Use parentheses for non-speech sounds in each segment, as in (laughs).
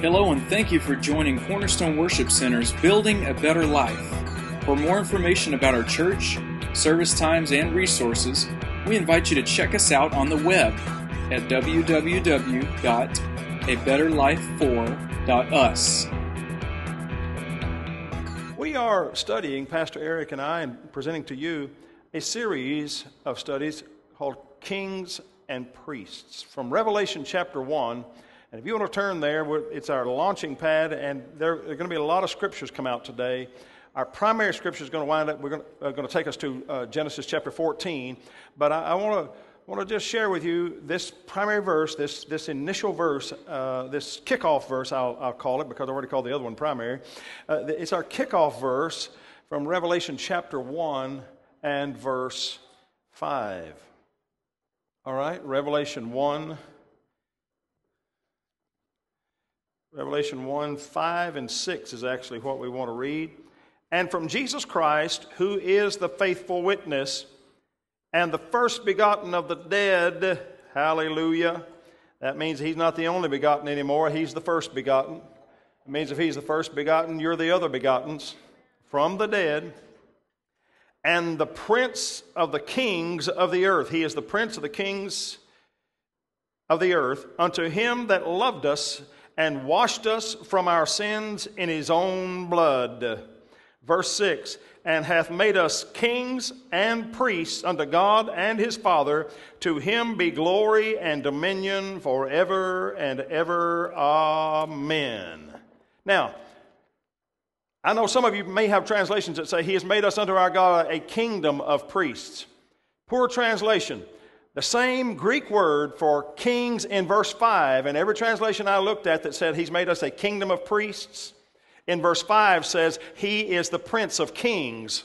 Hello, and thank you for joining Cornerstone Worship Center's Building a Better Life. For more information about our church, service times, and resources, we invite you to check us out on the web at www.abetterlife4.us. We are studying, Pastor Eric and I, and presenting to you a series of studies called Kings and Priests from Revelation chapter 1 and if you want to turn there, it's our launching pad, and there, are going to be a lot of scriptures come out today. Our primary scripture is going to wind up, we're going to, uh, going to take us to uh, Genesis chapter 14. But I, I want to want to just share with you this primary verse, this, this initial verse, uh, this kickoff verse, I'll, I'll call it, because I already called the other one primary. Uh, it's our kickoff verse from Revelation chapter 1 and verse 5. All right, Revelation 1 Revelation 1 5 and 6 is actually what we want to read. And from Jesus Christ, who is the faithful witness and the first begotten of the dead, hallelujah. That means he's not the only begotten anymore, he's the first begotten. It means if he's the first begotten, you're the other begottens from the dead. And the prince of the kings of the earth. He is the prince of the kings of the earth. Unto him that loved us and washed us from our sins in his own blood. Verse 6 And hath made us kings and priests unto God and his Father. To him be glory and dominion forever and ever. Amen. Now, I know some of you may have translations that say, He has made us unto our God a kingdom of priests. Poor translation. The same Greek word for kings in verse 5, and every translation I looked at that said he's made us a kingdom of priests, in verse 5 says he is the prince of kings.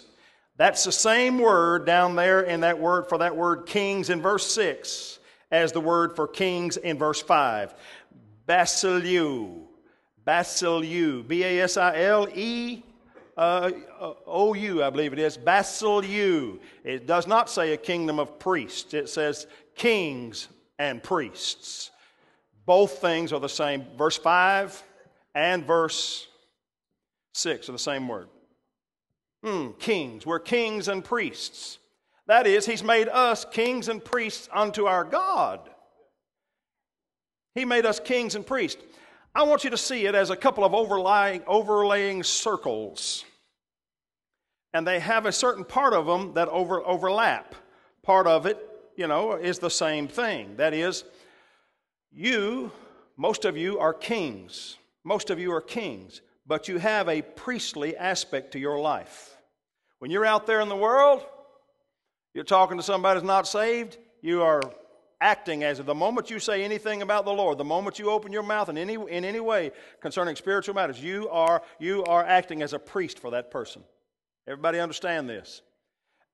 That's the same word down there in that word for that word kings in verse 6 as the word for kings in verse 5. Basileu. Basileu. B A S I L E uh, OU, I believe it is, Basileu. It does not say a kingdom of priests, it says kings and priests. Both things are the same. Verse 5 and verse 6 are the same word. Hmm, kings. We're kings and priests. That is, He's made us kings and priests unto our God. He made us kings and priests. I want you to see it as a couple of overlying, overlaying circles. And they have a certain part of them that over, overlap. Part of it, you know, is the same thing. That is, you, most of you are kings. Most of you are kings, but you have a priestly aspect to your life. When you're out there in the world, you're talking to somebody who's not saved, you are acting as if the moment you say anything about the Lord, the moment you open your mouth in any, in any way concerning spiritual matters, you are, you are acting as a priest for that person. Everybody understand this?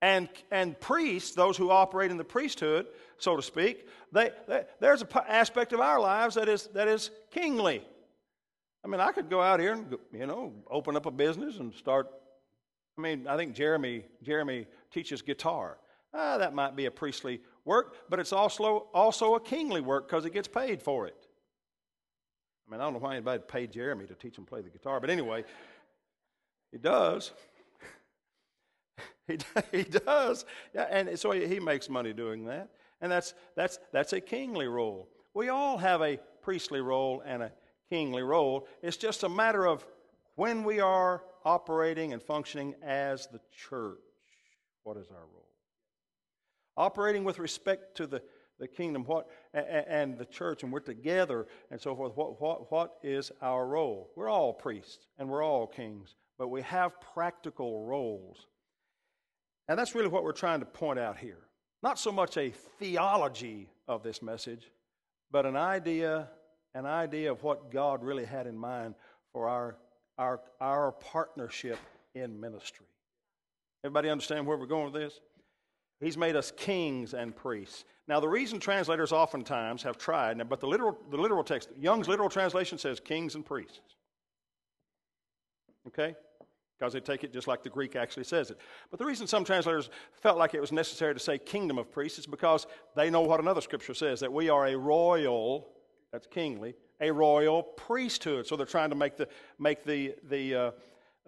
And, and priests, those who operate in the priesthood, so to speak, they, they, there's an aspect of our lives that is, that is kingly. I mean, I could go out here and, you know, open up a business and start. I mean, I think Jeremy, Jeremy teaches guitar. Ah, that might be a priestly work, but it's also, also a kingly work because he gets paid for it. I mean, I don't know why anybody paid Jeremy to teach him to play the guitar, but anyway, he does. (laughs) he, (laughs) he does. Yeah, and so he, he makes money doing that. And that's, that's, that's a kingly role. We all have a priestly role and a kingly role. It's just a matter of when we are operating and functioning as the church. What is our role? Operating with respect to the, the kingdom what, and the church, and we're together and so forth. What, what, what is our role? We're all priests and we're all kings, but we have practical roles. And that's really what we're trying to point out here. Not so much a theology of this message, but an idea, an idea of what God really had in mind for our, our, our partnership in ministry. Everybody understand where we're going with this? He's made us kings and priests. Now, the reason translators oftentimes have tried, but the literal, the literal text, Young's literal translation says kings and priests. Okay? Because they take it just like the Greek actually says it. But the reason some translators felt like it was necessary to say kingdom of priests is because they know what another scripture says that we are a royal, that's kingly, a royal priesthood. So they're trying to make the, make the, the, uh,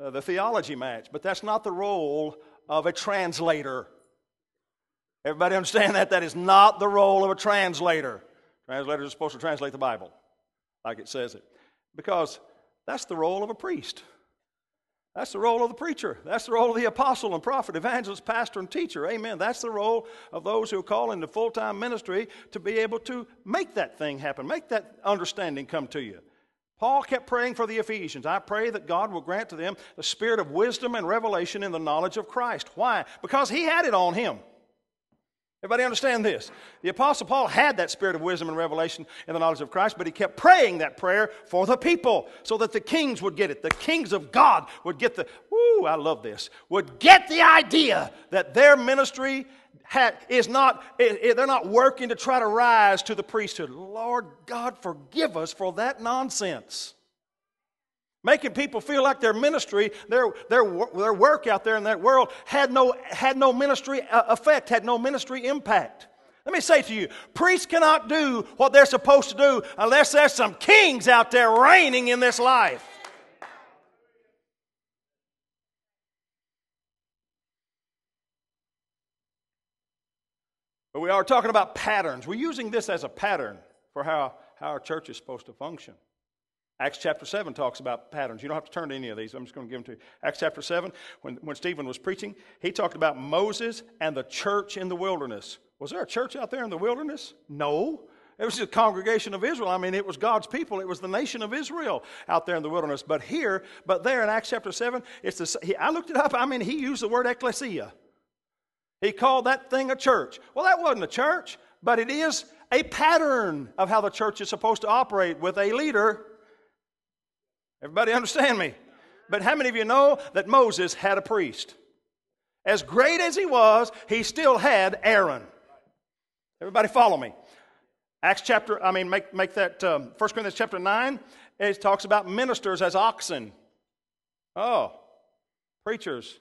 uh, the theology match. But that's not the role of a translator. Everybody understand that? That is not the role of a translator. Translators are supposed to translate the Bible like it says it. Because that's the role of a priest. That's the role of the preacher. That's the role of the apostle and prophet, evangelist, pastor, and teacher. Amen. That's the role of those who are call into full time ministry to be able to make that thing happen, make that understanding come to you. Paul kept praying for the Ephesians. I pray that God will grant to them the spirit of wisdom and revelation in the knowledge of Christ. Why? Because he had it on him. Everybody understand this? The Apostle Paul had that spirit of wisdom and revelation in the knowledge of Christ, but he kept praying that prayer for the people so that the kings would get it. The kings of God would get the, woo, I love this, would get the idea that their ministry had, is not, they're not working to try to rise to the priesthood. Lord God, forgive us for that nonsense making people feel like their ministry, their, their, their work out there in that world had no, had no ministry uh, effect, had no ministry impact. Let me say to you, priests cannot do what they're supposed to do unless there's some kings out there reigning in this life. But we are talking about patterns. We're using this as a pattern for how, how our church is supposed to function. Acts chapter 7 talks about patterns. You don't have to turn to any of these. I'm just going to give them to you. Acts chapter 7, when, when Stephen was preaching, he talked about Moses and the church in the wilderness. Was there a church out there in the wilderness? No. It was a congregation of Israel. I mean, it was God's people. It was the nation of Israel out there in the wilderness. But here, but there in Acts chapter 7, it's the, he, I looked it up. I mean, he used the word ecclesia. He called that thing a church. Well, that wasn't a church, but it is a pattern of how the church is supposed to operate with a leader Everybody understand me? But how many of you know that Moses had a priest? As great as he was, he still had Aaron. Everybody follow me. Acts chapter, I mean, make, make that um, 1 Corinthians chapter 9, it talks about ministers as oxen. Oh, preachers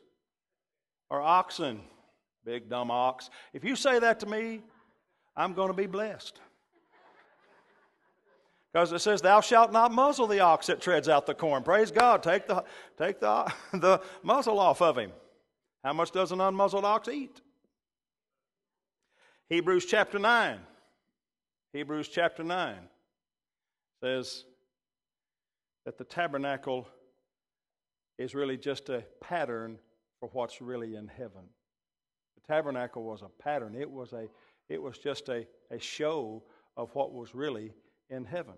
are oxen. Big dumb ox. If you say that to me, I'm going to be blessed. Because it says, Thou shalt not muzzle the ox that treads out the corn. Praise God. Take the, take the, (laughs) the muzzle off of him. How much does an unmuzzled ox eat? Hebrews chapter 9. Hebrews chapter 9 says that the tabernacle is really just a pattern for what's really in heaven. The tabernacle was a pattern, it was, a, it was just a, a show of what was really in heaven.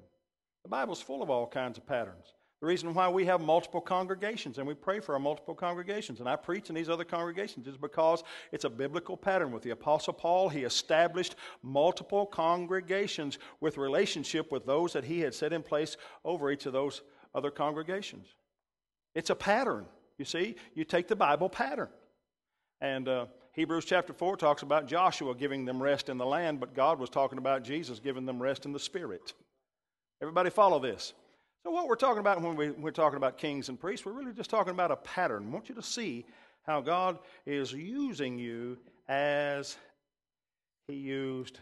The Bible's full of all kinds of patterns. The reason why we have multiple congregations and we pray for our multiple congregations and I preach in these other congregations is because it's a biblical pattern. With the Apostle Paul, he established multiple congregations with relationship with those that he had set in place over each of those other congregations. It's a pattern. You see, you take the Bible pattern. And uh, Hebrews chapter 4 talks about Joshua giving them rest in the land, but God was talking about Jesus giving them rest in the spirit. Everybody follow this. So, what we're talking about when we, we're talking about kings and priests, we're really just talking about a pattern. I want you to see how God is using you as He used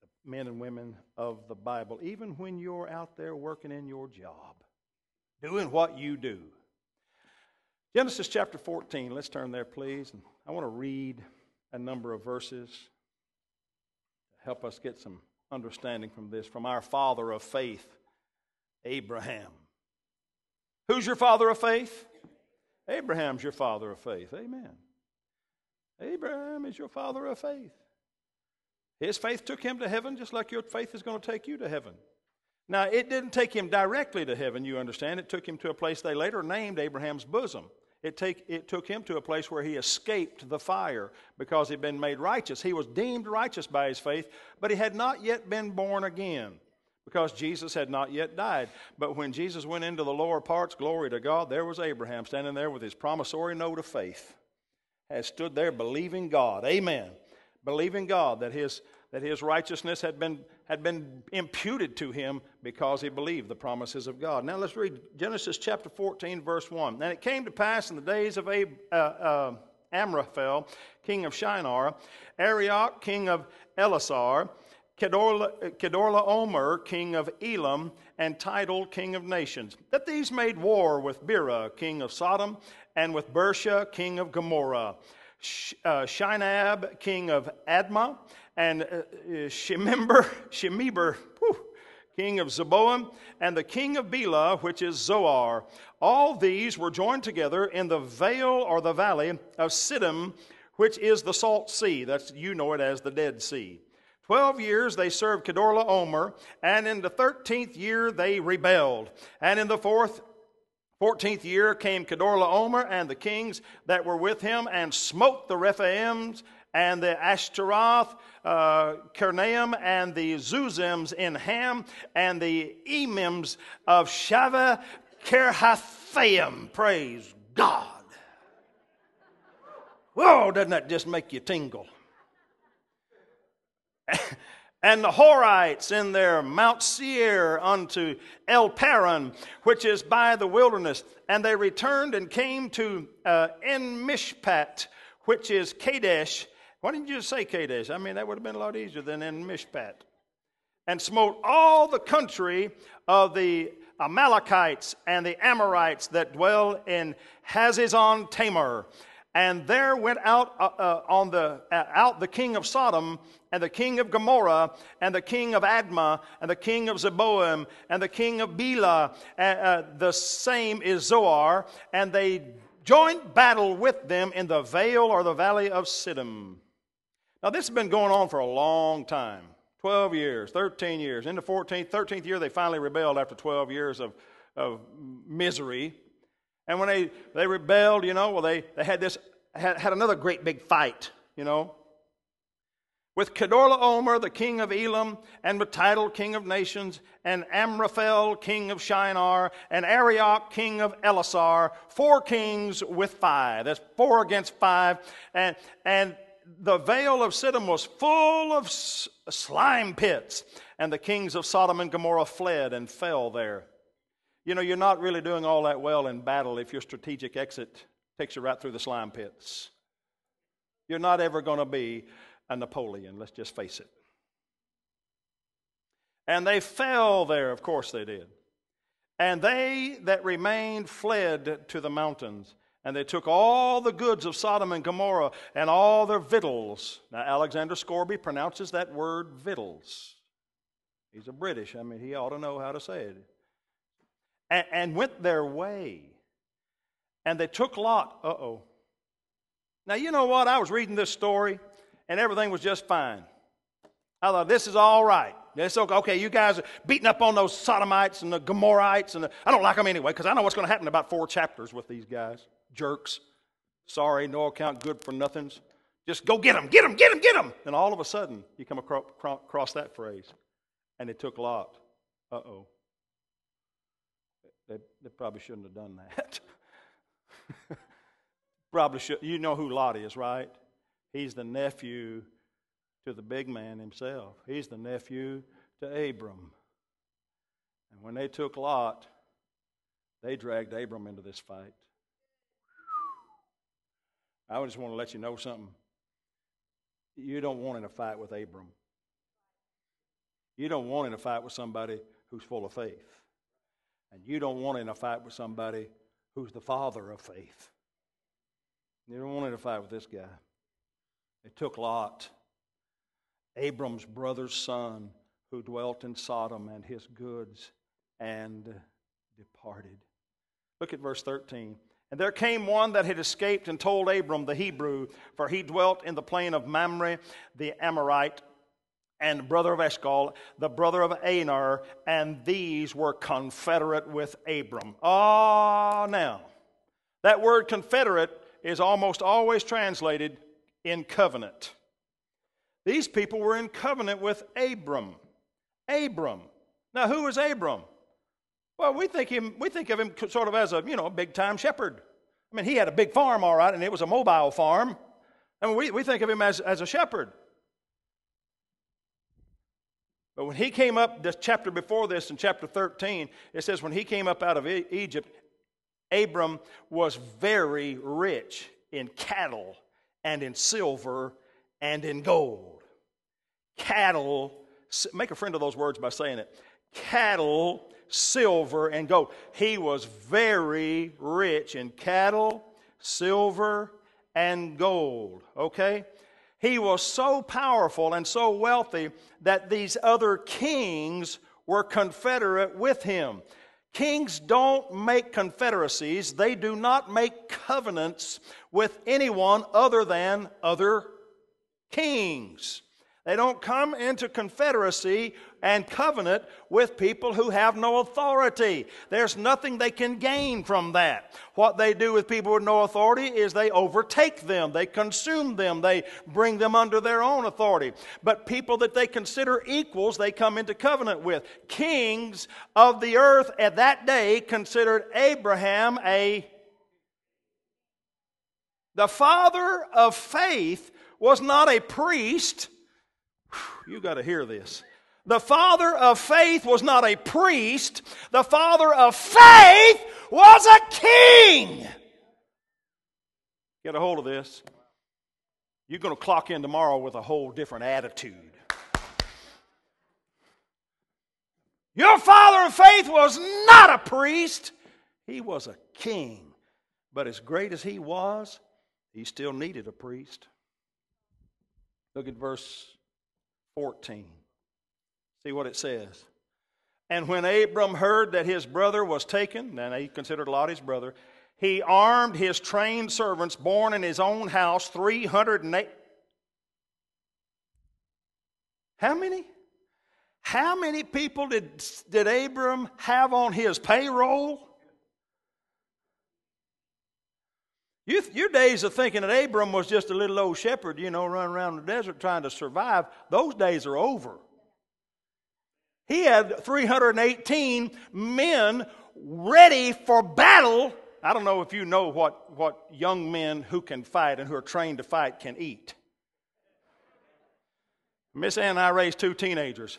the men and women of the Bible, even when you're out there working in your job, doing what you do. Genesis chapter 14, let's turn there, please. And I want to read a number of verses to help us get some understanding from this, from our father of faith. Abraham. Who's your father of faith? Abraham's your father of faith. Amen. Abraham is your father of faith. His faith took him to heaven just like your faith is going to take you to heaven. Now, it didn't take him directly to heaven, you understand. It took him to a place they later named Abraham's bosom. It, take, it took him to a place where he escaped the fire because he'd been made righteous. He was deemed righteous by his faith, but he had not yet been born again because Jesus had not yet died. But when Jesus went into the lower parts, glory to God, there was Abraham standing there with his promissory note of faith, has stood there believing God. Amen. Believing God that his, that his righteousness had been, had been imputed to him because he believed the promises of God. Now let's read Genesis chapter 14, verse 1. And it came to pass in the days of Ab, uh, uh, Amraphel, king of Shinar, Arioch, king of Ellasar, Chedorlaomer, king of Elam, and Tidal, king of nations. That these made war with Bera, king of Sodom, and with Birsha, king of Gomorrah, uh, Shinab, king of Admah, and uh, Shemember, (laughs) Shemeber, whew, king of Zeboim, and the king of Bela, which is Zoar. All these were joined together in the vale or the valley of Siddim, which is the salt sea. That's you know it as the Dead Sea. Twelve years they served Chedorlaomer, and in the thirteenth year they rebelled. And in the fourth, fourteenth year came Chedorlaomer and the kings that were with him, and smote the Rephaims and the Ashteroth, uh, Karnaim, and the Zuzims in Ham, and the Emims of Shaveh Kiriathaim. Praise God. Whoa, doesn't that just make you tingle? (laughs) and the Horites in their Mount Seir unto El Paran, which is by the wilderness. And they returned and came to uh, En Mishpat, which is Kadesh. Why didn't you say Kadesh? I mean, that would have been a lot easier than En Mishpat. And smote all the country of the Amalekites and the Amorites that dwell in Hazazon Tamar and there went out uh, uh, on the uh, out the king of Sodom and the king of Gomorrah and the king of Admah and the king of Zeboim and the king of Bela. Uh, the same is Zoar, and they joined battle with them in the vale or the valley of Siddim. Now this has been going on for a long time. 12 years, 13 years. In the 14th, 13th year, they finally rebelled after 12 years of, of misery. And when they, they rebelled, you know, well, they, they had this, had, had another great big fight, you know. With Chedorlaomer, the king of Elam, and Tidal, king of nations, and Amraphel, king of Shinar, and Arioch, king of Ellasar, four kings with five. That's four against five. And, and the vale of Siddim was full of slime pits, and the kings of Sodom and Gomorrah fled and fell there. You know, you're not really doing all that well in battle if your strategic exit takes you right through the slime pits. You're not ever going to be a Napoleon, let's just face it. And they fell there, of course they did. And they that remained fled to the mountains. And they took all the goods of Sodom and Gomorrah and all their victuals. Now, Alexander Scourby pronounces that word victuals. He's a British. I mean, he ought to know how to say it and, and went their way. And they took Lot. Uh oh. Now, you know what? I was reading this story, and everything was just fine. I thought, this is all right. It's okay. okay, you guys are beating up on those Sodomites and the Gomorrites, and the, I don't like them anyway because I know what's going to happen in about four chapters with these guys. Jerks. Sorry, no account, good for nothings. Just go get them, get them, get them, get them. And all of a sudden, you come across, across that phrase, and it took Lot. Uh oh. They, they probably shouldn't have done that. (laughs) probably should. You know who Lot is, right? He's the nephew to the big man himself. He's the nephew to Abram. And when they took Lot, they dragged Abram into this fight. I just want to let you know something. You don't want in a fight with Abram. You don't want in a fight with somebody who's full of faith. And you don't want in a fight with somebody who's the father of faith. You don't want in a fight with this guy. They took Lot, Abram's brother's son, who dwelt in Sodom, and his goods, and departed. Look at verse 13. And there came one that had escaped and told Abram the Hebrew, for he dwelt in the plain of Mamre the Amorite, and brother of Eshcol, the brother of Aner, and these were confederate with Abram. Ah, now, that word confederate is almost always translated in covenant. These people were in covenant with Abram. Abram. Now, who was Abram? Well, we think, him, we think of him sort of as a, you know, big time shepherd. I mean, he had a big farm, all right, and it was a mobile farm. I mean, we, we think of him as, as a shepherd. But when he came up, this chapter before this, in chapter 13, it says, when he came up out of Egypt, Abram was very rich in cattle and in silver and in gold. Cattle, make a friend of those words by saying it cattle, silver, and gold. He was very rich in cattle, silver, and gold. Okay? He was so powerful and so wealthy that these other kings were confederate with him. Kings don't make confederacies, they do not make covenants with anyone other than other kings. They don't come into confederacy and covenant with people who have no authority. There's nothing they can gain from that. What they do with people with no authority is they overtake them, they consume them, they bring them under their own authority. But people that they consider equals, they come into covenant with. Kings of the earth at that day considered Abraham a the father of faith was not a priest you got to hear this. The father of faith was not a priest, the father of faith was a king. Get a hold of this. You're going to clock in tomorrow with a whole different attitude. Your father of faith was not a priest, he was a king. But as great as he was, he still needed a priest. Look at verse 14. See what it says. And when Abram heard that his brother was taken, and he considered Lot his brother, he armed his trained servants born in his own house, 308. How many? How many people did, did Abram have on his payroll? You, your days of thinking that Abram was just a little old shepherd, you know, running around the desert trying to survive, those days are over. He had 318 men ready for battle. I don't know if you know what, what young men who can fight and who are trained to fight can eat. Miss Ann and I raised two teenagers,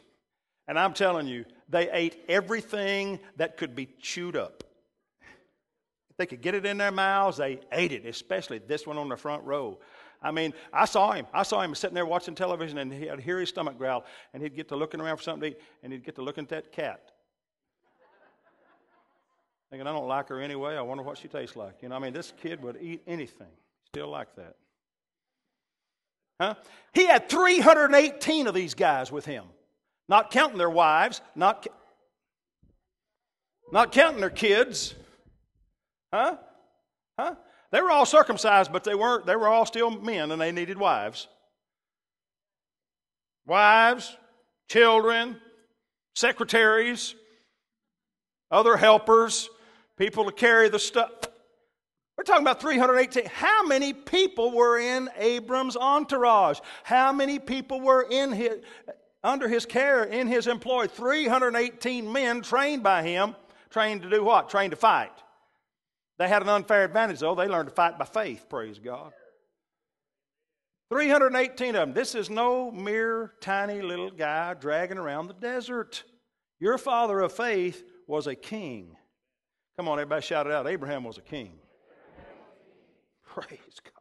and I'm telling you, they ate everything that could be chewed up. If they could get it in their mouths, they ate it, especially this one on the front row. I mean, I saw him. I saw him sitting there watching television, and he'd hear his stomach growl, and he'd get to looking around for something to eat, and he'd get to looking at that cat. Thinking, I don't like her anyway. I wonder what she tastes like. You know, I mean, this kid would eat anything. Still like that. Huh? He had 318 of these guys with him, not counting their wives, not, not counting their kids. Huh? Huh? They were all circumcised, but they weren't, they were all still men and they needed wives. Wives, children, secretaries, other helpers, people to carry the stuff. We're talking about 318. How many people were in Abram's entourage? How many people were in his, under his care, in his employ? 318 men trained by him, trained to do what? Trained to fight. They had an unfair advantage, though. They learned to fight by faith, praise God. 318 of them. This is no mere tiny little guy dragging around the desert. Your father of faith was a king. Come on, everybody shout it out. Abraham was a king. (laughs) Praise God.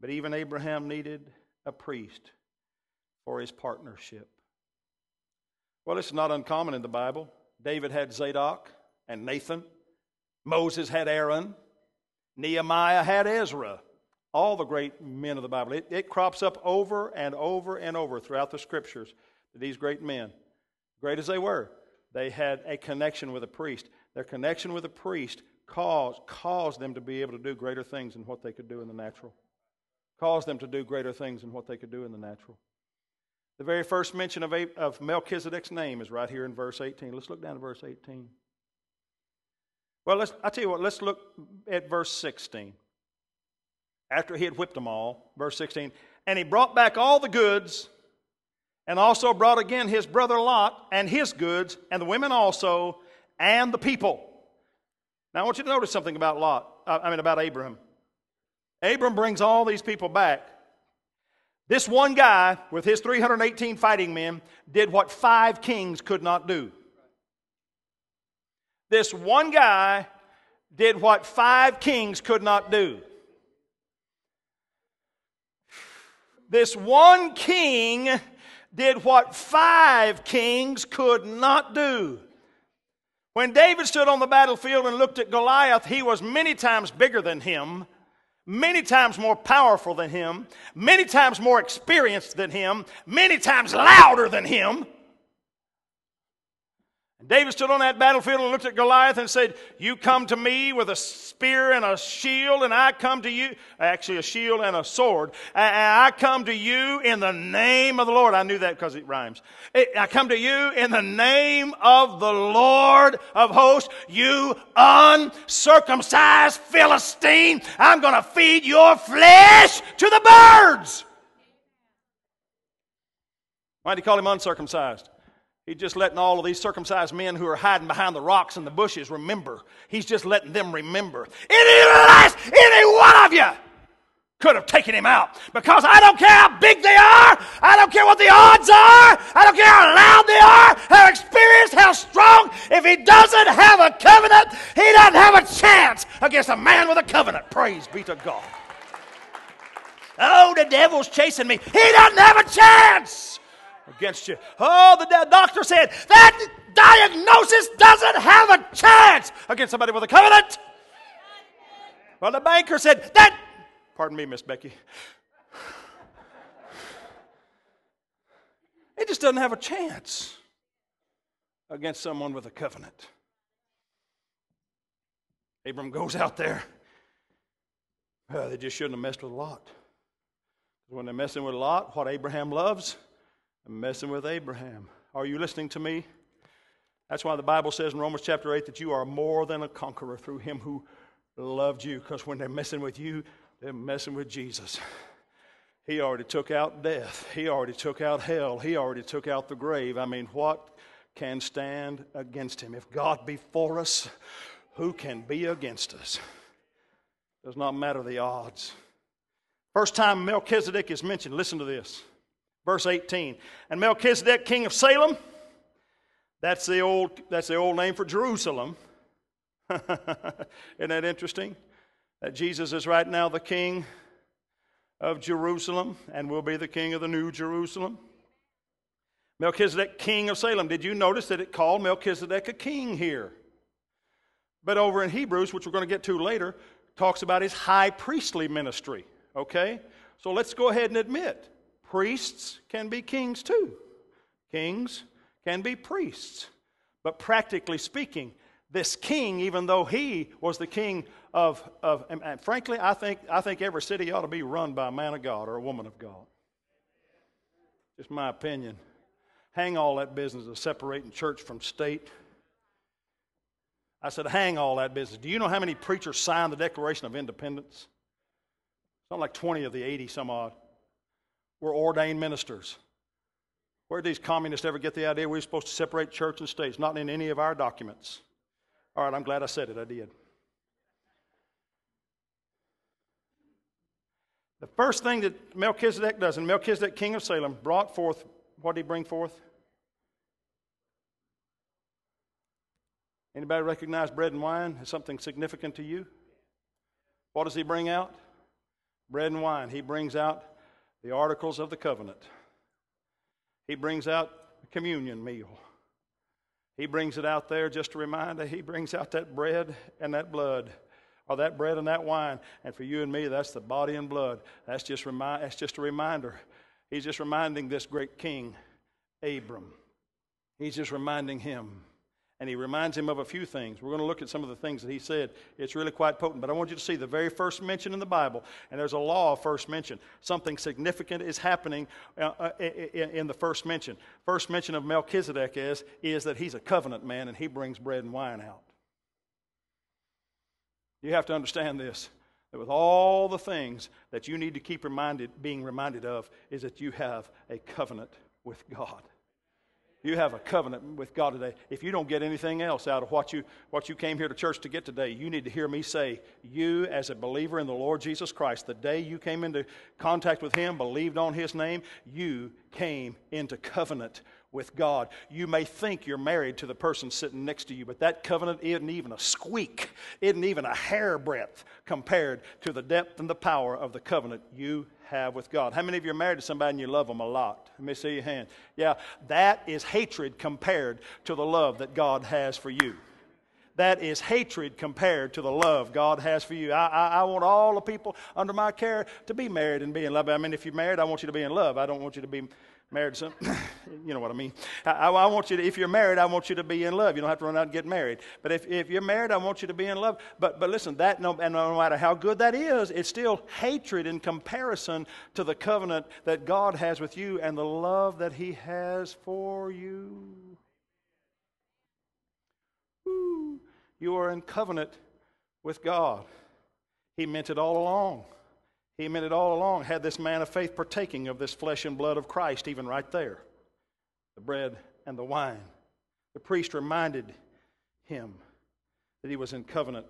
But even Abraham needed a priest for his partnership. Well, it's not uncommon in the Bible. David had Zadok and Nathan. Moses had Aaron. Nehemiah had Ezra. All the great men of the Bible. It, it crops up over and over and over throughout the scriptures that these great men, great as they were, they had a connection with a priest. Their connection with a priest caused, caused them to be able to do greater things than what they could do in the natural. Caused them to do greater things than what they could do in the natural. The very first mention of, of Melchizedek's name is right here in verse 18. Let's look down to verse 18. Well, let's, I tell you what, let's look at verse 16. After he had whipped them all, verse 16, and he brought back all the goods, and also brought again his brother Lot and his goods, and the women also, and the people. Now, I want you to notice something about Lot, I mean, about Abram. Abram brings all these people back. This one guy, with his 318 fighting men, did what five kings could not do. This one guy did what five kings could not do. This one king did what five kings could not do. When David stood on the battlefield and looked at Goliath, he was many times bigger than him, many times more powerful than him, many times more experienced than him, many times louder than him. David stood on that battlefield and looked at Goliath and said, You come to me with a spear and a shield, and I come to you, actually, a shield and a sword. I come to you in the name of the Lord. I knew that because it rhymes. I come to you in the name of the Lord of hosts, you uncircumcised Philistine. I'm going to feed your flesh to the birds. Why did he call him uncircumcised? He's just letting all of these circumcised men who are hiding behind the rocks and the bushes remember. He's just letting them remember. Any last, any one of you could have taken him out because I don't care how big they are. I don't care what the odds are. I don't care how loud they are, how experienced, how strong. If he doesn't have a covenant, he doesn't have a chance against a man with a covenant. Praise be to God. Oh, the devil's chasing me. He doesn't have a chance against you. Oh, the doctor said that diagnosis doesn't have a chance against somebody with a covenant. Well, the banker said that, pardon me, Miss Becky. It just doesn't have a chance against someone with a covenant. Abram goes out there. Uh, they just shouldn't have messed with a Lot. When they're messing with a Lot, what Abraham loves, messing with Abraham. Are you listening to me? That's why the Bible says in Romans chapter 8 that you are more than a conqueror through him who loved you. Because when they're messing with you, they're messing with Jesus. He already took out death, He already took out hell, He already took out the grave. I mean, what can stand against Him? If God be for us, who can be against us? Does not matter the odds. First time Melchizedek is mentioned, listen to this. Verse 18. And Melchizedek, king of Salem, that's the old, that's the old name for Jerusalem. (laughs) Isn't that interesting? That Jesus is right now the king of Jerusalem and will be the king of the new Jerusalem. Melchizedek, king of Salem. Did you notice that it called Melchizedek a king here? But over in Hebrews, which we're going to get to later, talks about his high priestly ministry. Okay? So let's go ahead and admit Priests can be kings too. Kings can be priests. But practically speaking, this king, even though he was the king of, of and, frankly, I think, I think every city ought to be run by a man of God or a woman of God. Just my opinion. Hang all that business of separating church from state. I said, hang all that business. Do you know how many preachers signed the Declaration of Independence? Something like 20 of the 80 some odd were ordained ministers. Where did these communists ever get the idea we were supposed to separate church and state? It's not in any of our documents. All right, I'm glad I said it. I did. The first thing that Melchizedek does, and Melchizedek, king of Salem, brought forth, what did he bring forth? Anybody recognize bread and wine as something significant to you? What does he bring out? Bread and wine. He brings out the Articles of the Covenant. He brings out the communion meal. He brings it out there just a reminder. He brings out that bread and that blood, or that bread and that wine. And for you and me, that's the body and blood. That's just, remi- that's just a reminder. He's just reminding this great king, Abram. He's just reminding him and he reminds him of a few things. We're going to look at some of the things that he said. It's really quite potent. But I want you to see the very first mention in the Bible, and there's a law of first mention. Something significant is happening uh, uh, in the first mention. First mention of Melchizedek is, is that he's a covenant man and he brings bread and wine out. You have to understand this that with all the things that you need to keep reminded, being reminded of, is that you have a covenant with God. You have a covenant with God today. If you don't get anything else out of what you, what you came here to church to get today, you need to hear me say, you as a believer in the Lord Jesus Christ, the day you came into contact with Him, believed on His name, you came into covenant with God. You may think you're married to the person sitting next to you, but that covenant isn't even a squeak, isn't even a hairbreadth compared to the depth and the power of the covenant you have with God. How many of you are married to somebody and you love them a lot? Let me see your hand. Yeah, that is hatred compared to the love that God has for you. That is hatred compared to the love God has for you. I, I, I, want all the people under my care to be married and be in love. I mean, if you're married, I want you to be in love. I don't want you to be married some, (laughs) you know what I mean. I, I, want you to, if you're married, I want you to be in love. You don't have to run out and get married. But if, if you're married, I want you to be in love. But, but listen, that no, and no matter how good that is, it's still hatred in comparison to the covenant that God has with you and the love that He has for you. Woo. You are in covenant with God. He meant it all along. He meant it all along. Had this man of faith partaking of this flesh and blood of Christ, even right there the bread and the wine. The priest reminded him that he was in covenant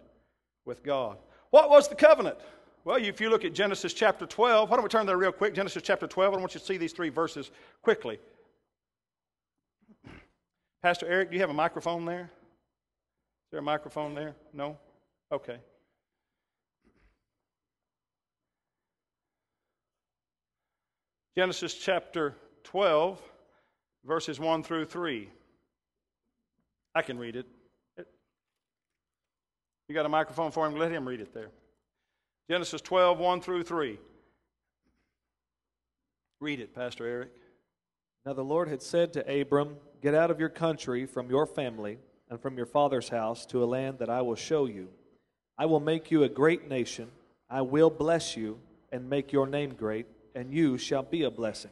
with God. What was the covenant? Well, if you look at Genesis chapter 12, why don't we turn there real quick? Genesis chapter 12, I want you to see these three verses quickly. Pastor Eric, do you have a microphone there? Is there a microphone there? No? Okay. Genesis chapter 12, verses 1 through 3. I can read it. You got a microphone for him? Let him read it there. Genesis 12, 1 through 3. Read it, Pastor Eric. Now the Lord had said to Abram, Get out of your country, from your family, and from your father's house to a land that I will show you. I will make you a great nation. I will bless you and make your name great and you shall be a blessing.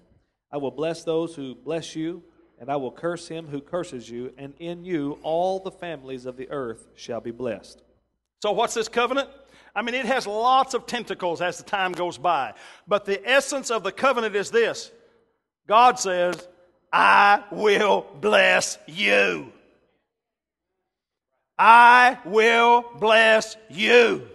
I will bless those who bless you, and I will curse him who curses you, and in you all the families of the earth shall be blessed. So, what's this covenant? I mean, it has lots of tentacles as the time goes by. But the essence of the covenant is this God says, I will bless you. I will bless you.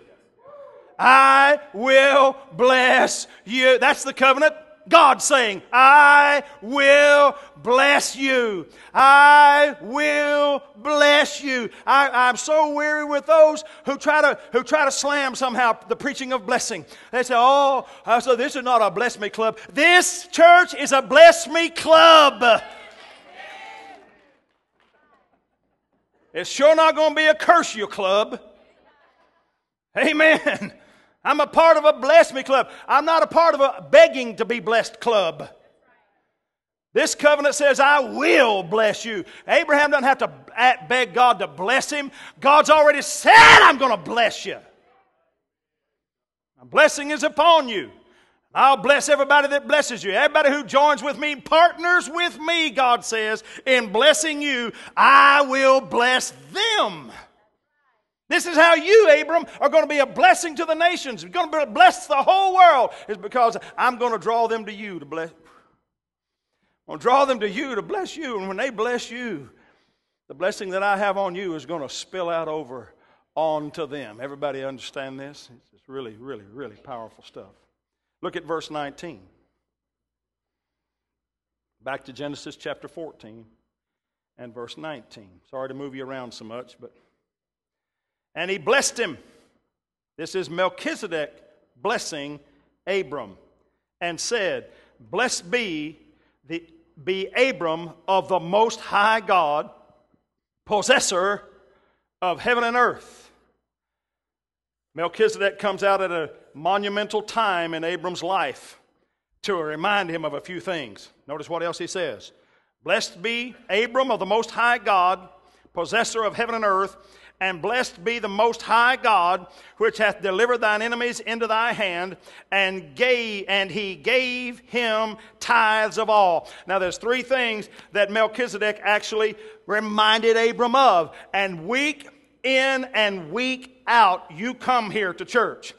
I will bless you. That's the covenant. God saying, I will bless you. I will bless you. I, am so weary with those who try to who try to slam somehow the preaching of blessing. They say, "Oh, uh, so this is not a bless me club. This church is a bless me club." It's sure not going to be a curse you club. Amen. I'm a part of a bless me club. I'm not a part of a begging to be blessed club. This covenant says, I will bless you. Abraham doesn't have to beg God to bless him. God's already said, I'm going to bless you. My blessing is upon you. I'll bless everybody that blesses you. Everybody who joins with me, partners with me, God says, in blessing you, I will bless them. This is how you, Abram, are going to be a blessing to the nations. You're going to bless the whole world. Is because I'm going to draw them to you to bless. I'm going to draw them to you to bless you. And when they bless you, the blessing that I have on you is going to spill out over onto them. Everybody understand this? It's really, really, really powerful stuff. Look at verse 19. Back to Genesis chapter 14 and verse 19. Sorry to move you around so much, but and he blessed him. This is Melchizedek blessing Abram and said, Blessed be, the, be Abram of the Most High God, possessor of heaven and earth. Melchizedek comes out at a monumental time in Abram's life to remind him of a few things. Notice what else he says Blessed be Abram of the Most High God, possessor of heaven and earth and blessed be the most high God, which hath delivered thine enemies into thy hand, and gave, and he gave him tithes of all. Now there's three things that Melchizedek actually reminded Abram of. And week in and week out, you come here to church.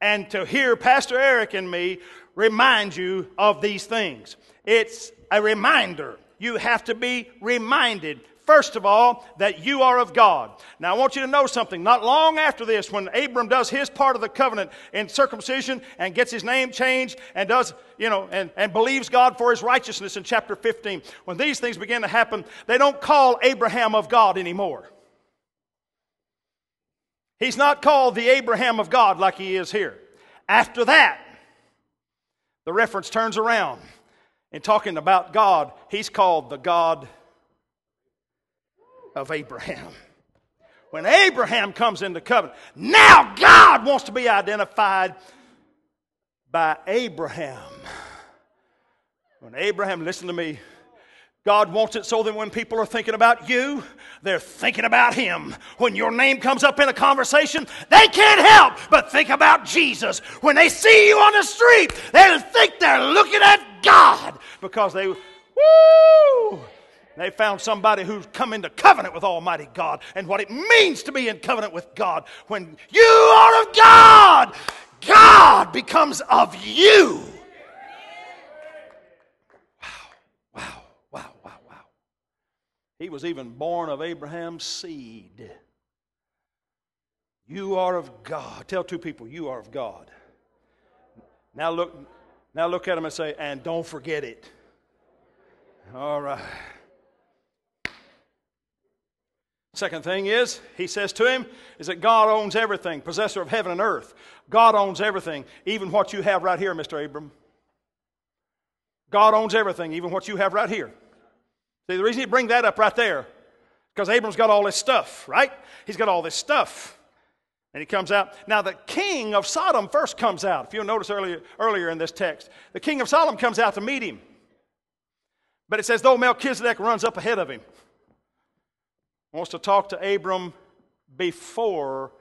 And to hear Pastor Eric and me remind you of these things. It's a reminder. You have to be reminded First of all, that you are of God. Now, I want you to know something. Not long after this, when Abram does his part of the covenant in circumcision and gets his name changed and does, you know, and, and believes God for his righteousness in chapter 15, when these things begin to happen, they don't call Abraham of God anymore. He's not called the Abraham of God like he is here. After that, the reference turns around. In talking about God, he's called the God of Abraham. When Abraham comes into covenant, now God wants to be identified by Abraham. When Abraham, listen to me, God wants it so that when people are thinking about you, they're thinking about Him. When your name comes up in a conversation, they can't help but think about Jesus. When they see you on the street, they'll think they're looking at God because they, woo, they found somebody who's come into covenant with Almighty God and what it means to be in covenant with God. When you are of God, God becomes of you. Wow, wow, wow, wow, wow. He was even born of Abraham's seed. You are of God. Tell two people, you are of God. Now look, now look at them and say, and don't forget it. All right. Second thing is, he says to him, is that God owns everything, possessor of heaven and earth. God owns everything, even what you have right here, Mr. Abram. God owns everything, even what you have right here. See, the reason he bring that up right there, because Abram's got all this stuff, right? He's got all this stuff. And he comes out. Now, the king of Sodom first comes out. If you'll notice earlier, earlier in this text, the king of Sodom comes out to meet him. But it says, though Melchizedek runs up ahead of him, wants to talk to Abram before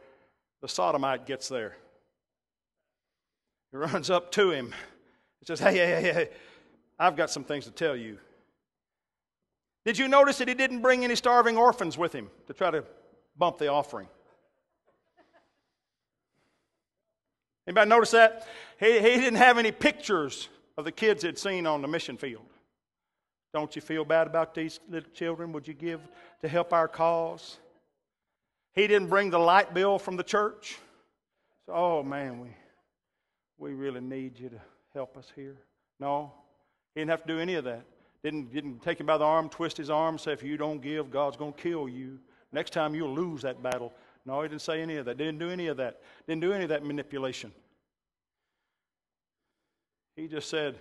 the Sodomite gets there. He runs up to him. He says, Hey, hey, hey, hey, I've got some things to tell you. Did you notice that he didn't bring any starving orphans with him to try to bump the offering? Anybody notice that? He, he didn't have any pictures of the kids he'd seen on the mission field. Don't you feel bad about these little children? Would you give to help our cause? He didn't bring the light bill from the church. So, oh man, we, we really need you to help us here. No, he didn't have to do any of that. Didn't, didn't take him by the arm, twist his arm, say, if you don't give, God's going to kill you. Next time you'll lose that battle. No, he didn't say any of that. Didn't do any of that. Didn't do any of that manipulation. He just said,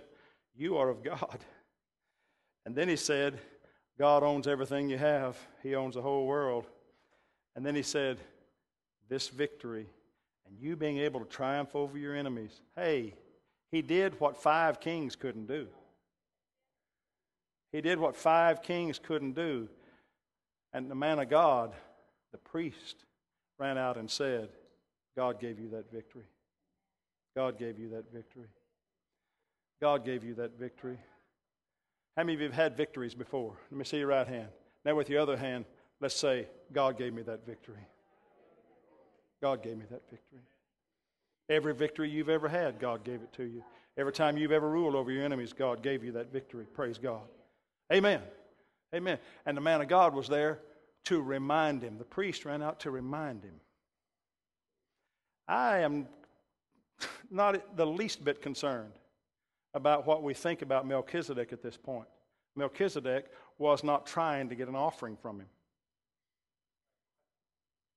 You are of God. And then he said, God owns everything you have, He owns the whole world. And then he said, This victory and you being able to triumph over your enemies. Hey, he did what five kings couldn't do. He did what five kings couldn't do. And the man of God, the priest, ran out and said, God gave you that victory. God gave you that victory. God gave you that victory. How many of you have had victories before? Let me see your right hand. Now, with your other hand, let's say, God gave me that victory. God gave me that victory. Every victory you've ever had, God gave it to you. Every time you've ever ruled over your enemies, God gave you that victory. Praise God. Amen. Amen. And the man of God was there to remind him. The priest ran out to remind him. I am (laughs) not the least bit concerned about what we think about Melchizedek at this point. Melchizedek was not trying to get an offering from him.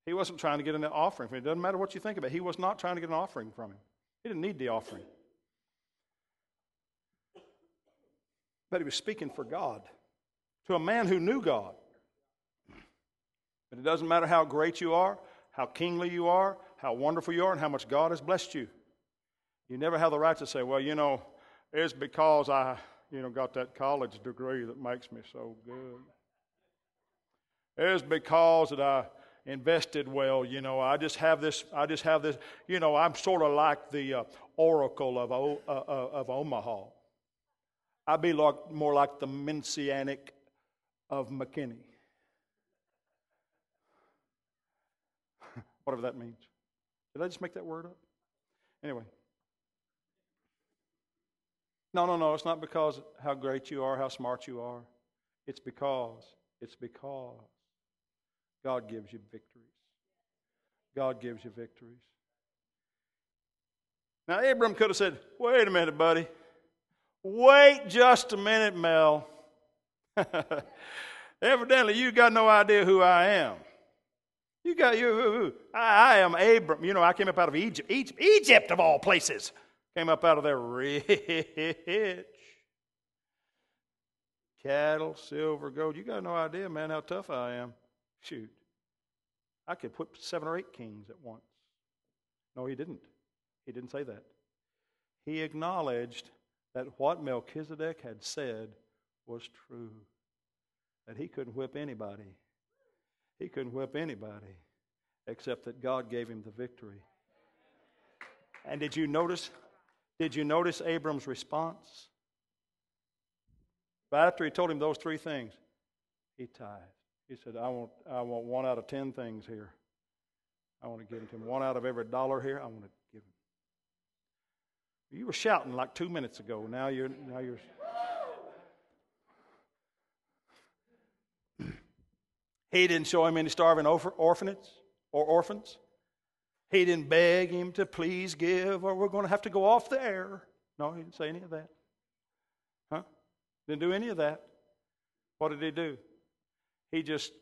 He wasn't trying to get an offering from him. It doesn't matter what you think about it. He was not trying to get an offering from him. He didn't need the offering. but he was speaking for God to a man who knew God. But it doesn't matter how great you are, how kingly you are, how wonderful you are, and how much God has blessed you. You never have the right to say, well, you know, it's because I, you know, got that college degree that makes me so good. It's because that I invested well, you know. I just have this, I just have this, you know, I'm sort of like the uh, oracle of, uh, uh, of Omaha. I'd be like, more like the messianic of McKinney. (laughs) Whatever that means. Did I just make that word up? Anyway. No, no, no. It's not because how great you are, how smart you are. It's because, it's because God gives you victories. God gives you victories. Now, Abram could have said, wait a minute, buddy. Wait just a minute, Mel. (laughs) Evidently, you got no idea who I am. You got you. I, I am Abram. You know, I came up out of Egypt, Egypt, Egypt of all places. Came up out of there rich. (laughs) Cattle, silver, gold. You got no idea, man, how tough I am. Shoot. I could put seven or eight kings at once. No, he didn't. He didn't say that. He acknowledged that what Melchizedek had said was true. That he couldn't whip anybody. He couldn't whip anybody except that God gave him the victory. And did you notice? Did you notice Abram's response? But after he told him those three things, he tithed. He said, I want, I want one out of ten things here. I want to give to him. One out of every dollar here, I want to give him. You were shouting like two minutes ago. Now you're now you're (clears throat) He didn't show him any starving orphanages or orphans. He didn't beg him to please give or we're going to have to go off the air. No, he didn't say any of that. Huh? Didn't do any of that. What did he do? He just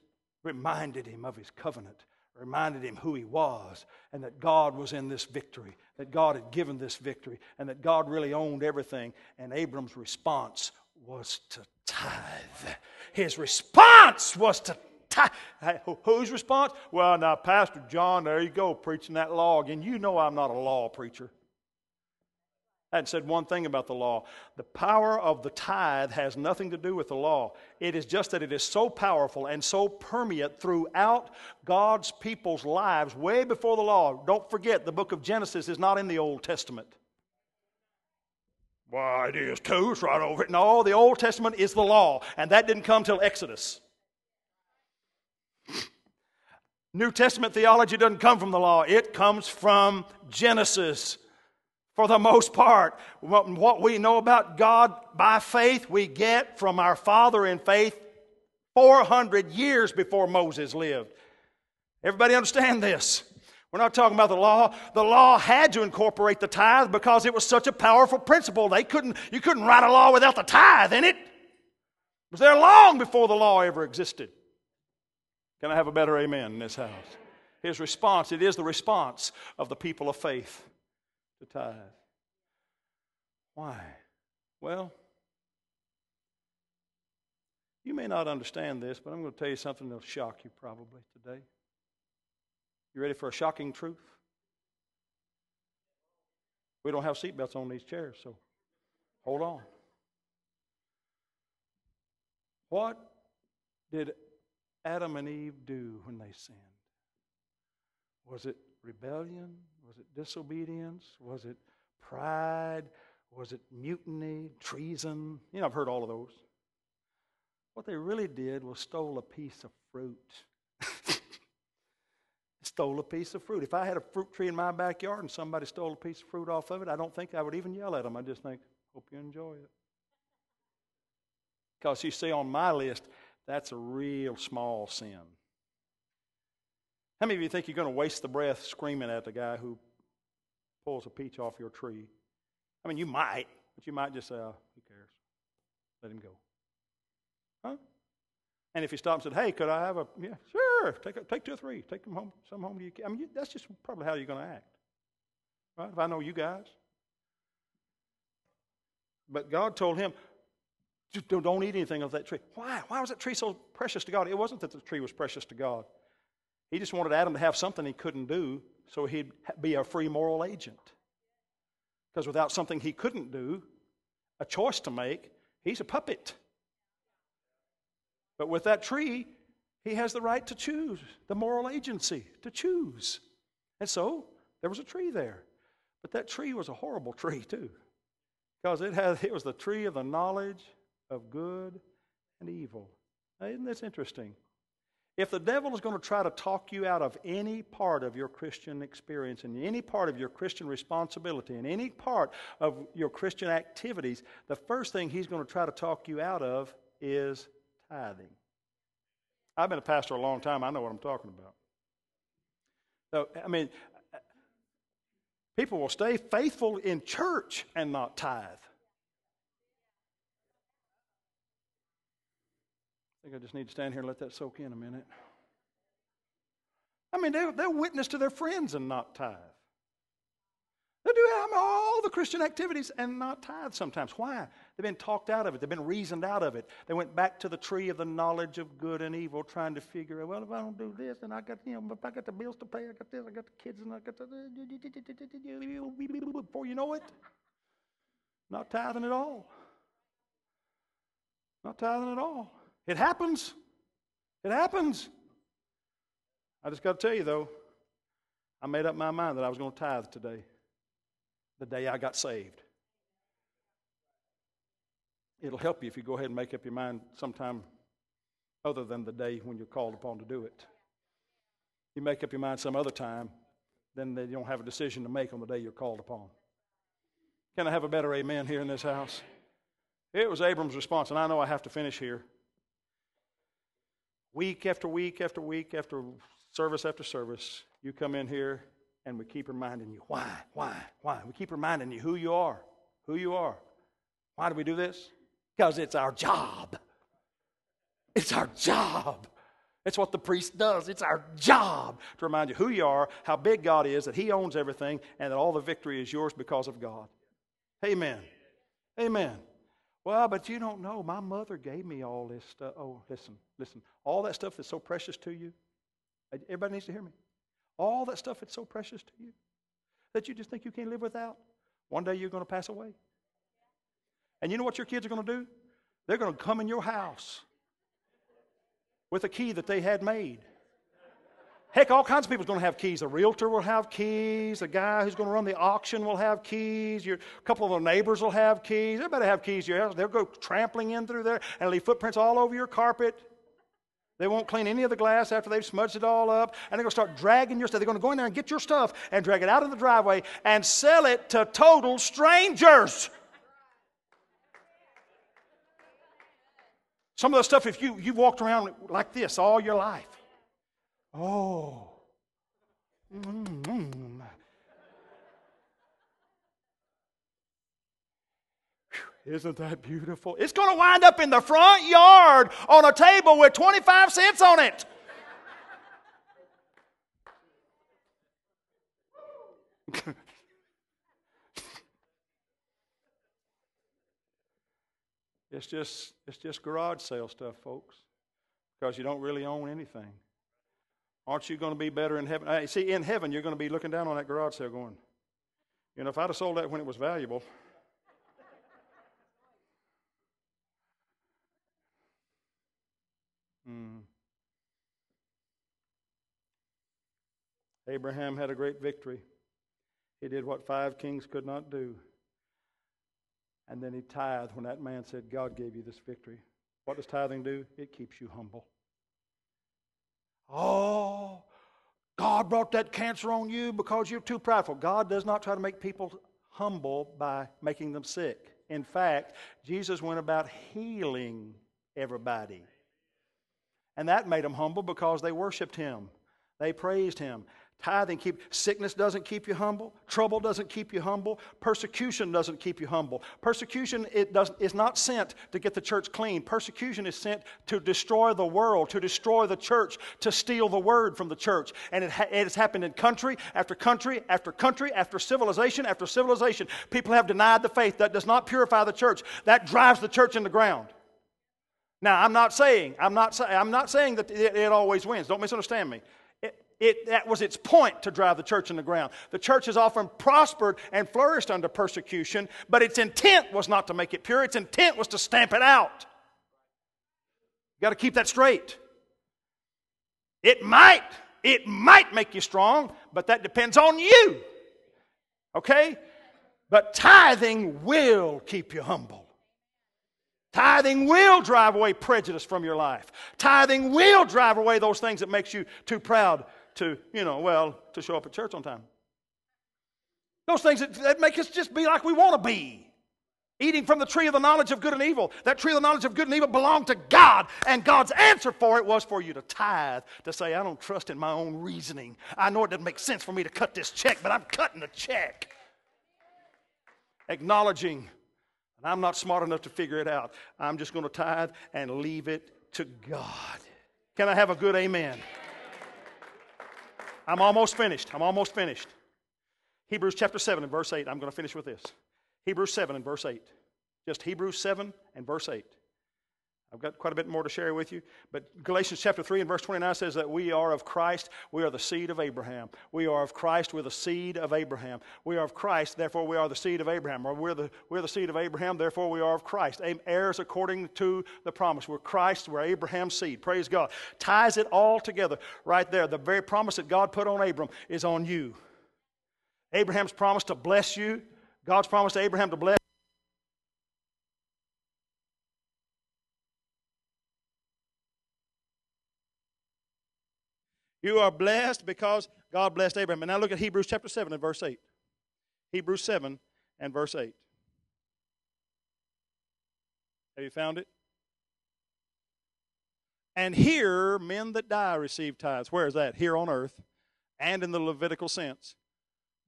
reminded him of his covenant, reminded him who he was, and that God was in this victory, that God had given this victory, and that God really owned everything. And Abram's response was to tithe. His response was to Whose response? Well, now, Pastor John, there you go, preaching that law again. You know I'm not a law preacher. I hadn't said one thing about the law. The power of the tithe has nothing to do with the law. It is just that it is so powerful and so permeate throughout God's people's lives way before the law. Don't forget, the book of Genesis is not in the Old Testament. Why, it is too. It's right over it. No, the Old Testament is the law, and that didn't come till Exodus. New Testament theology doesn't come from the law, it comes from Genesis. For the most part, what we know about God by faith, we get from our Father in faith 400 years before Moses lived. Everybody understand this? We're not talking about the law. The law had to incorporate the tithe because it was such a powerful principle. They couldn't, you couldn't write a law without the tithe in it. It was there long before the law ever existed. Can I have a better amen in this house? His response, it is the response of the people of faith to tithe. Why? Well, you may not understand this, but I'm going to tell you something that'll shock you probably today. You ready for a shocking truth? We don't have seatbelts on these chairs, so hold on. What did Adam and Eve do when they sinned? Was it rebellion? Was it disobedience? Was it pride? Was it mutiny, treason? You know, I've heard all of those. What they really did was stole a piece of fruit. (laughs) stole a piece of fruit. If I had a fruit tree in my backyard and somebody stole a piece of fruit off of it, I don't think I would even yell at them. I just think, hope you enjoy it. Because you see on my list, that's a real small sin. How many of you think you're going to waste the breath screaming at the guy who pulls a peach off your tree? I mean, you might, but you might just say, oh, who cares? Let him go. Huh? And if he stops and said, hey, could I have a, yeah, sure, take, take two or three, take them home, some home to you. I mean, that's just probably how you're going to act. Right? If I know you guys. But God told him, don't eat anything of that tree. Why? Why was that tree so precious to God? It wasn't that the tree was precious to God. He just wanted Adam to have something he couldn't do so he'd be a free moral agent. Because without something he couldn't do, a choice to make, he's a puppet. But with that tree, he has the right to choose, the moral agency to choose. And so there was a tree there. But that tree was a horrible tree, too. Because it, had, it was the tree of the knowledge of good and evil. Now, isn't this interesting? If the devil is going to try to talk you out of any part of your Christian experience and any part of your Christian responsibility and any part of your Christian activities, the first thing he's going to try to talk you out of is tithing. I've been a pastor a long time. I know what I'm talking about. So, I mean, people will stay faithful in church and not tithe. I think I just need to stand here and let that soak in a minute. I mean, they, they'll witness to their friends and not tithe. They do I mean, all the Christian activities and not tithe sometimes. Why? They've been talked out of it. They've been reasoned out of it. They went back to the tree of the knowledge of good and evil, trying to figure out, well, if I don't do this, and I got, you know, if I got the bills to pay, I got this, I got the kids, and I got the. Before you know it, not tithing at all. Not tithing at all. It happens. It happens. I just got to tell you, though, I made up my mind that I was going to tithe today, the day I got saved. It'll help you if you go ahead and make up your mind sometime other than the day when you're called upon to do it. You make up your mind some other time, then you don't have a decision to make on the day you're called upon. Can I have a better amen here in this house? It was Abram's response, and I know I have to finish here. Week after week after week after service after service, you come in here and we keep reminding you why, why, why. We keep reminding you who you are, who you are. Why do we do this? Because it's our job. It's our job. It's what the priest does. It's our job to remind you who you are, how big God is, that He owns everything, and that all the victory is yours because of God. Amen. Amen. Well, but you don't know. My mother gave me all this stuff. Oh, listen, listen. All that stuff that's so precious to you. Uh, everybody needs to hear me. All that stuff that's so precious to you that you just think you can't live without. One day you're going to pass away. And you know what your kids are going to do? They're going to come in your house with a key that they had made. Heck, all kinds of people are going to have keys. A realtor will have keys. A guy who's going to run the auction will have keys. Your, a couple of the neighbors will have keys. Everybody have keys. They'll go trampling in through there and leave footprints all over your carpet. They won't clean any of the glass after they've smudged it all up. And they're going to start dragging your stuff. They're going to go in there and get your stuff and drag it out in the driveway and sell it to total strangers. Some of the stuff, if you, you've walked around like this all your life, Oh. Mm-hmm. Isn't that beautiful? It's going to wind up in the front yard on a table with 25 cents on it. (laughs) it's just it's just garage sale stuff, folks, because you don't really own anything. Aren't you going to be better in heaven? See, in heaven, you're going to be looking down on that garage sale going, you know, if I'd have sold that when it was valuable. Hmm. Abraham had a great victory. He did what five kings could not do. And then he tithed when that man said, God gave you this victory. What does tithing do? It keeps you humble. Oh, God brought that cancer on you because you're too prideful. God does not try to make people humble by making them sick. In fact, Jesus went about healing everybody. And that made them humble because they worshiped him. They praised him. Tithing keep sickness doesn't keep you humble. Trouble doesn't keep you humble. Persecution doesn't keep you humble. Persecution it does, is not sent to get the church clean. Persecution is sent to destroy the world, to destroy the church, to steal the word from the church. And it, ha- it has happened in country after country after country after civilization after civilization. People have denied the faith. That does not purify the church. That drives the church in the ground. Now, I'm not saying, I'm not, say, I'm not saying that it, it always wins. Don't misunderstand me. It, that was its point to drive the church in the ground. The church has often prospered and flourished under persecution, but its intent was not to make it pure. Its intent was to stamp it out. You got to keep that straight. It might, it might make you strong, but that depends on you. Okay? But tithing will keep you humble. Tithing will drive away prejudice from your life. Tithing will drive away those things that makes you too proud to, you know, well, to show up at church on time. Those things that, that make us just be like we want to be. Eating from the tree of the knowledge of good and evil. That tree of the knowledge of good and evil belonged to God, and God's answer for it was for you to tithe, to say, I don't trust in my own reasoning. I know it doesn't make sense for me to cut this check, but I'm cutting the check. Acknowledging, and I'm not smart enough to figure it out. I'm just going to tithe and leave it to God. Can I have a good amen? I'm almost finished. I'm almost finished. Hebrews chapter 7 and verse 8. I'm going to finish with this. Hebrews 7 and verse 8. Just Hebrews 7 and verse 8. I've got quite a bit more to share with you, but Galatians chapter 3 and verse 29 says that we are of Christ, we are the seed of Abraham. We are of Christ, we're the seed of Abraham. We are of Christ, therefore we are the seed of Abraham. Or we're the, we're the seed of Abraham, therefore we are of Christ. Heirs according to the promise. We're Christ, we're Abraham's seed. Praise God. Ties it all together right there. The very promise that God put on Abram is on you. Abraham's promise to bless you, God's promise to Abraham to bless You are blessed because God blessed Abraham. And now look at Hebrews chapter 7 and verse 8. Hebrews 7 and verse 8. Have you found it? And here men that die receive tithes. Where is that? Here on earth and in the Levitical sense.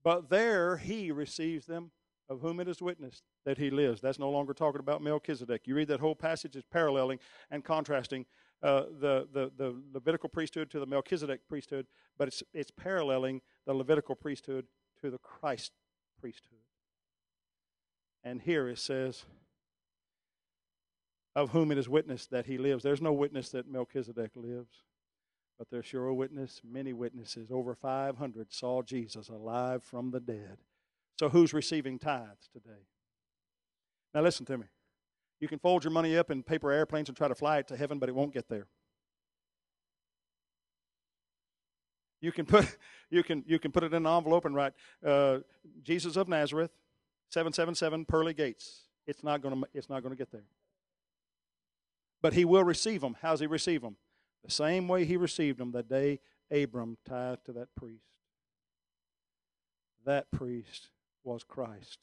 But there he receives them of whom it is witnessed that he lives. That's no longer talking about Melchizedek. You read that whole passage, it's paralleling and contrasting uh, the, the, the Levitical priesthood to the Melchizedek priesthood, but it's, it's paralleling the Levitical priesthood to the Christ priesthood. And here it says, of whom it is witnessed that he lives. There's no witness that Melchizedek lives, but there's sure a witness, many witnesses. Over 500 saw Jesus alive from the dead. So who's receiving tithes today? Now listen to me. You can fold your money up in paper airplanes and try to fly it to heaven, but it won't get there. You can put (laughs) you can you can put it in an envelope and write uh, Jesus of Nazareth, seven seven seven Pearly Gates. It's not going to it's not going to get there. But he will receive them. How's he receive them? The same way he received them the day Abram tithed to that priest. That priest was Christ.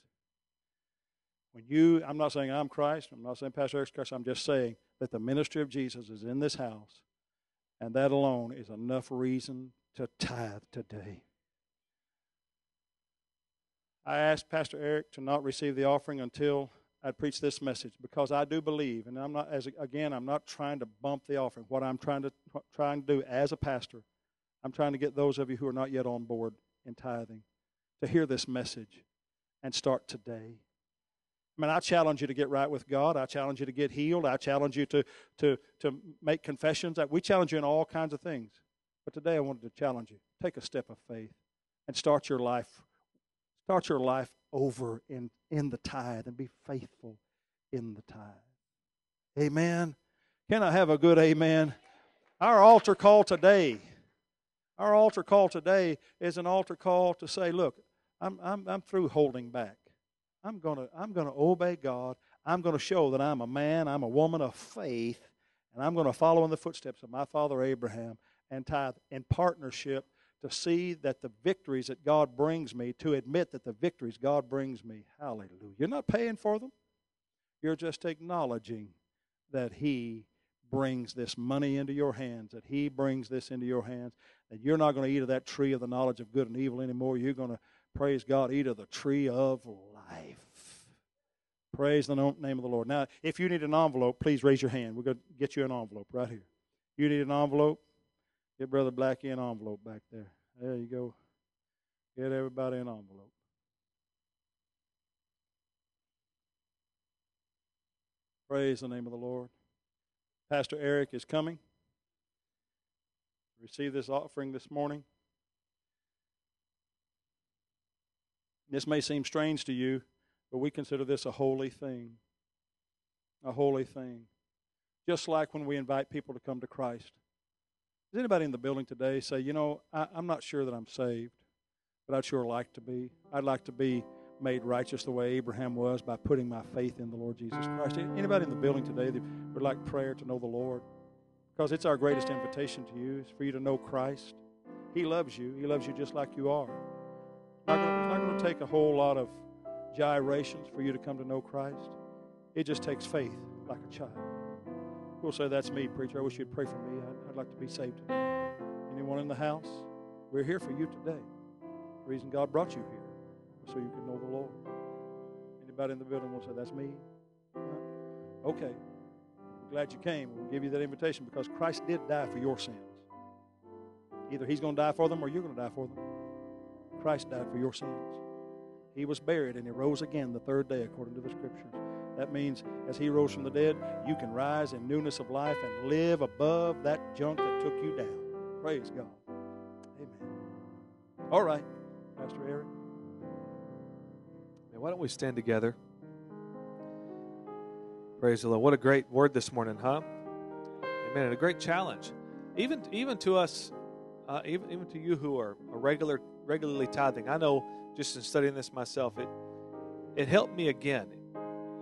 When you, I'm not saying I'm Christ, I'm not saying Pastor Eric's Christ, I'm just saying that the ministry of Jesus is in this house, and that alone is enough reason to tithe today. I asked Pastor Eric to not receive the offering until I'd preach this message because I do believe, and I'm not as again, I'm not trying to bump the offering. What I'm trying to trying to do as a pastor, I'm trying to get those of you who are not yet on board in tithing to hear this message and start today. I mean, I challenge you to get right with God. I challenge you to get healed. I challenge you to, to, to make confessions. We challenge you in all kinds of things. But today I wanted to challenge you. Take a step of faith and start your life. Start your life over in, in the tithe and be faithful in the tithe. Amen. Can I have a good amen? Our altar call today, our altar call today is an altar call to say, look, I'm, I'm, I'm through holding back. I'm going to I'm going to obey God. I'm going to show that I'm a man, I'm a woman of faith, and I'm going to follow in the footsteps of my father Abraham and tithe in partnership to see that the victories that God brings me, to admit that the victories God brings me, hallelujah. You're not paying for them. You're just acknowledging that He brings this money into your hands, that He brings this into your hands, that you're not going to eat of that tree of the knowledge of good and evil anymore. You're going to, praise God, eat of the tree of. Praise the name of the Lord. Now, if you need an envelope, please raise your hand. We're going to get you an envelope right here. You need an envelope? Get Brother Blackie an envelope back there. There you go. Get everybody an envelope. Praise the name of the Lord. Pastor Eric is coming. Receive this offering this morning. This may seem strange to you, but we consider this a holy thing. A holy thing. Just like when we invite people to come to Christ. Does anybody in the building today say, you know, I, am not sure that I'm saved, but I'd sure like to be? I'd like to be made righteous the way Abraham was by putting my faith in the Lord Jesus Christ. Anybody in the building today that would like prayer to know the Lord? Because it's our greatest invitation to you is for you to know Christ. He loves you. He loves you just like you are. It's not going to take a whole lot of gyrations for you to come to know Christ. It just takes faith like a child. We'll say, That's me, preacher. I wish you'd pray for me. I'd, I'd like to be saved today. Anyone in the house? We're here for you today. The reason God brought you here was so you can know the Lord. Anybody in the building will say, That's me? Okay. I'm glad you came. We'll give you that invitation because Christ did die for your sins. Either He's going to die for them or you're going to die for them. Christ died for your sins. He was buried and he rose again the third day, according to the scriptures. That means as he rose from the dead, you can rise in newness of life and live above that junk that took you down. Praise God. Amen. All right, Pastor Eric. why don't we stand together? Praise the Lord. What a great word this morning, huh? Amen. And a great challenge. Even, even to us, uh, even, even to you who are a regular, regularly tithing. I know just in studying this myself, it, it helped me again.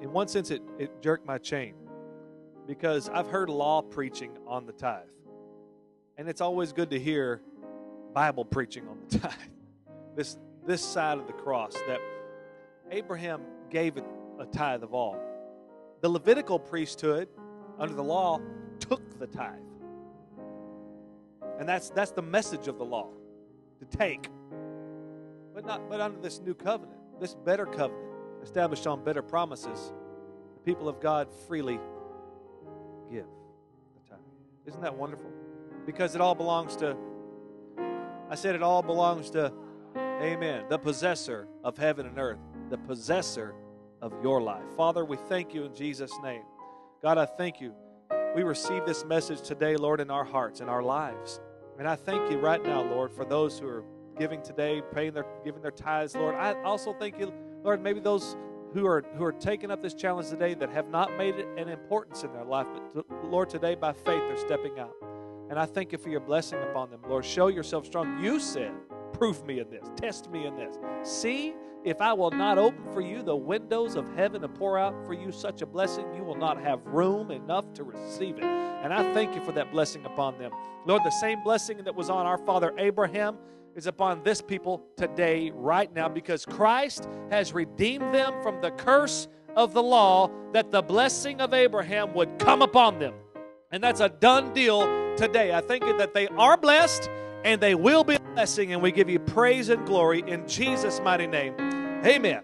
In one sense, it, it jerked my chain because I've heard law preaching on the tithe. And it's always good to hear Bible preaching on the (laughs) tithe. This, this side of the cross that Abraham gave a, a tithe of all. The Levitical priesthood, under the law, took the tithe. And that's, that's the message of the law to take. But, not, but under this new covenant, this better covenant, established on better promises, the people of God freely give the tithe. Isn't that wonderful? Because it all belongs to, I said it all belongs to, amen, the possessor of heaven and earth, the possessor of your life. Father, we thank you in Jesus' name. God, I thank you. We receive this message today, Lord, in our hearts, in our lives. And I thank you right now, Lord, for those who are giving today, paying their giving their tithes, Lord. I also thank you, Lord, maybe those who are who are taking up this challenge today that have not made it an importance in their life, but Lord, today by faith they're stepping out. And I thank you for your blessing upon them. Lord, show yourself strong. You said, prove me in this, test me in this. See if I will not open for you the windows of heaven and pour out for you such a blessing, you will not have room enough to receive it. And I thank you for that blessing upon them. Lord, the same blessing that was on our father Abraham is upon this people today, right now, because Christ has redeemed them from the curse of the law, that the blessing of Abraham would come upon them. And that's a done deal today. I think that they are blessed and they will be a blessing, and we give you praise and glory in Jesus' mighty name. Amen.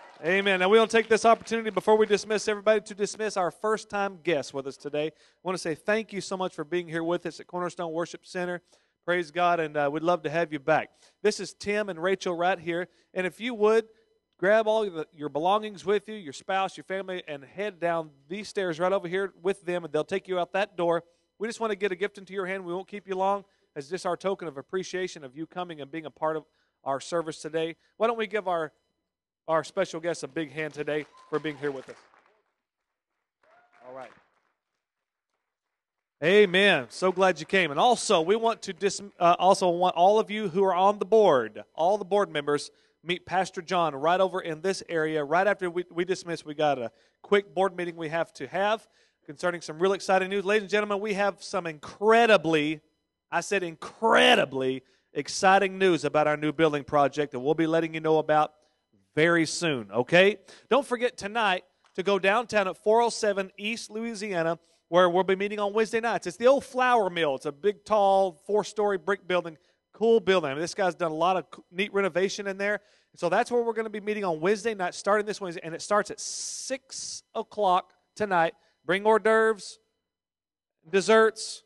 Amen. Now, we want to take this opportunity before we dismiss everybody to dismiss our first time guest with us today. I want to say thank you so much for being here with us at Cornerstone Worship Center. Praise God, and uh, we'd love to have you back. This is Tim and Rachel right here. And if you would, grab all your belongings with you, your spouse, your family, and head down these stairs right over here with them, and they'll take you out that door. We just want to get a gift into your hand. We won't keep you long as just our token of appreciation of you coming and being a part of our service today. Why don't we give our, our special guest a big hand today for being here with us? All right. Amen. So glad you came. And also, we want to dis, uh, also want all of you who are on the board, all the board members, meet Pastor John right over in this area. Right after we, we dismiss, we got a quick board meeting we have to have concerning some real exciting news. Ladies and gentlemen, we have some incredibly I said incredibly exciting news about our new building project that we'll be letting you know about very soon, okay? Don't forget tonight to go downtown at 407 East Louisiana where we'll be meeting on Wednesday nights. It's the old flour mill. It's a big, tall, four-story brick building. Cool building. I mean, this guy's done a lot of neat renovation in there. So that's where we're going to be meeting on Wednesday night, starting this Wednesday, and it starts at 6 o'clock tonight. Bring hors d'oeuvres, desserts,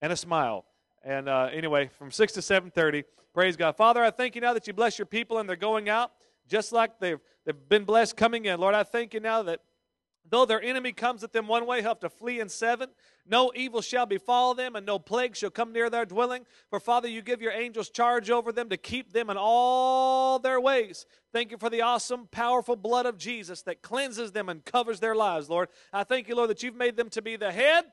and a smile. And uh, anyway, from 6 to 7.30, praise God. Father, I thank you now that you bless your people and they're going out just like they've, they've been blessed coming in. Lord, I thank you now that Though their enemy comes at them one way, have to flee in seven. No evil shall befall them, and no plague shall come near their dwelling. For Father, you give your angels charge over them to keep them in all their ways. Thank you for the awesome, powerful blood of Jesus that cleanses them and covers their lives, Lord. I thank you, Lord, that you've made them to be the head,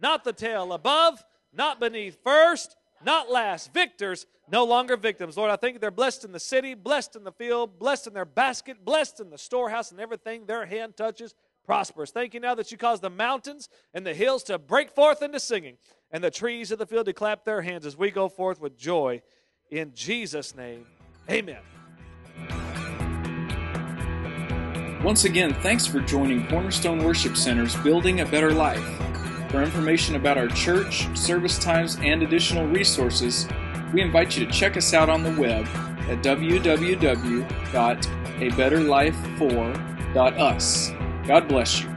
not the tail, above, not beneath, first, not last. Victors, no longer victims. Lord, I think they're blessed in the city, blessed in the field, blessed in their basket, blessed in the storehouse, and everything their hand touches prosperous. Thank you now that you cause the mountains and the hills to break forth into singing and the trees of the field to clap their hands as we go forth with joy. In Jesus' name, amen. Once again, thanks for joining Cornerstone Worship Center's Building a Better Life. For information about our church, service times, and additional resources, we invite you to check us out on the web at www.abetterlife4.us. God bless you.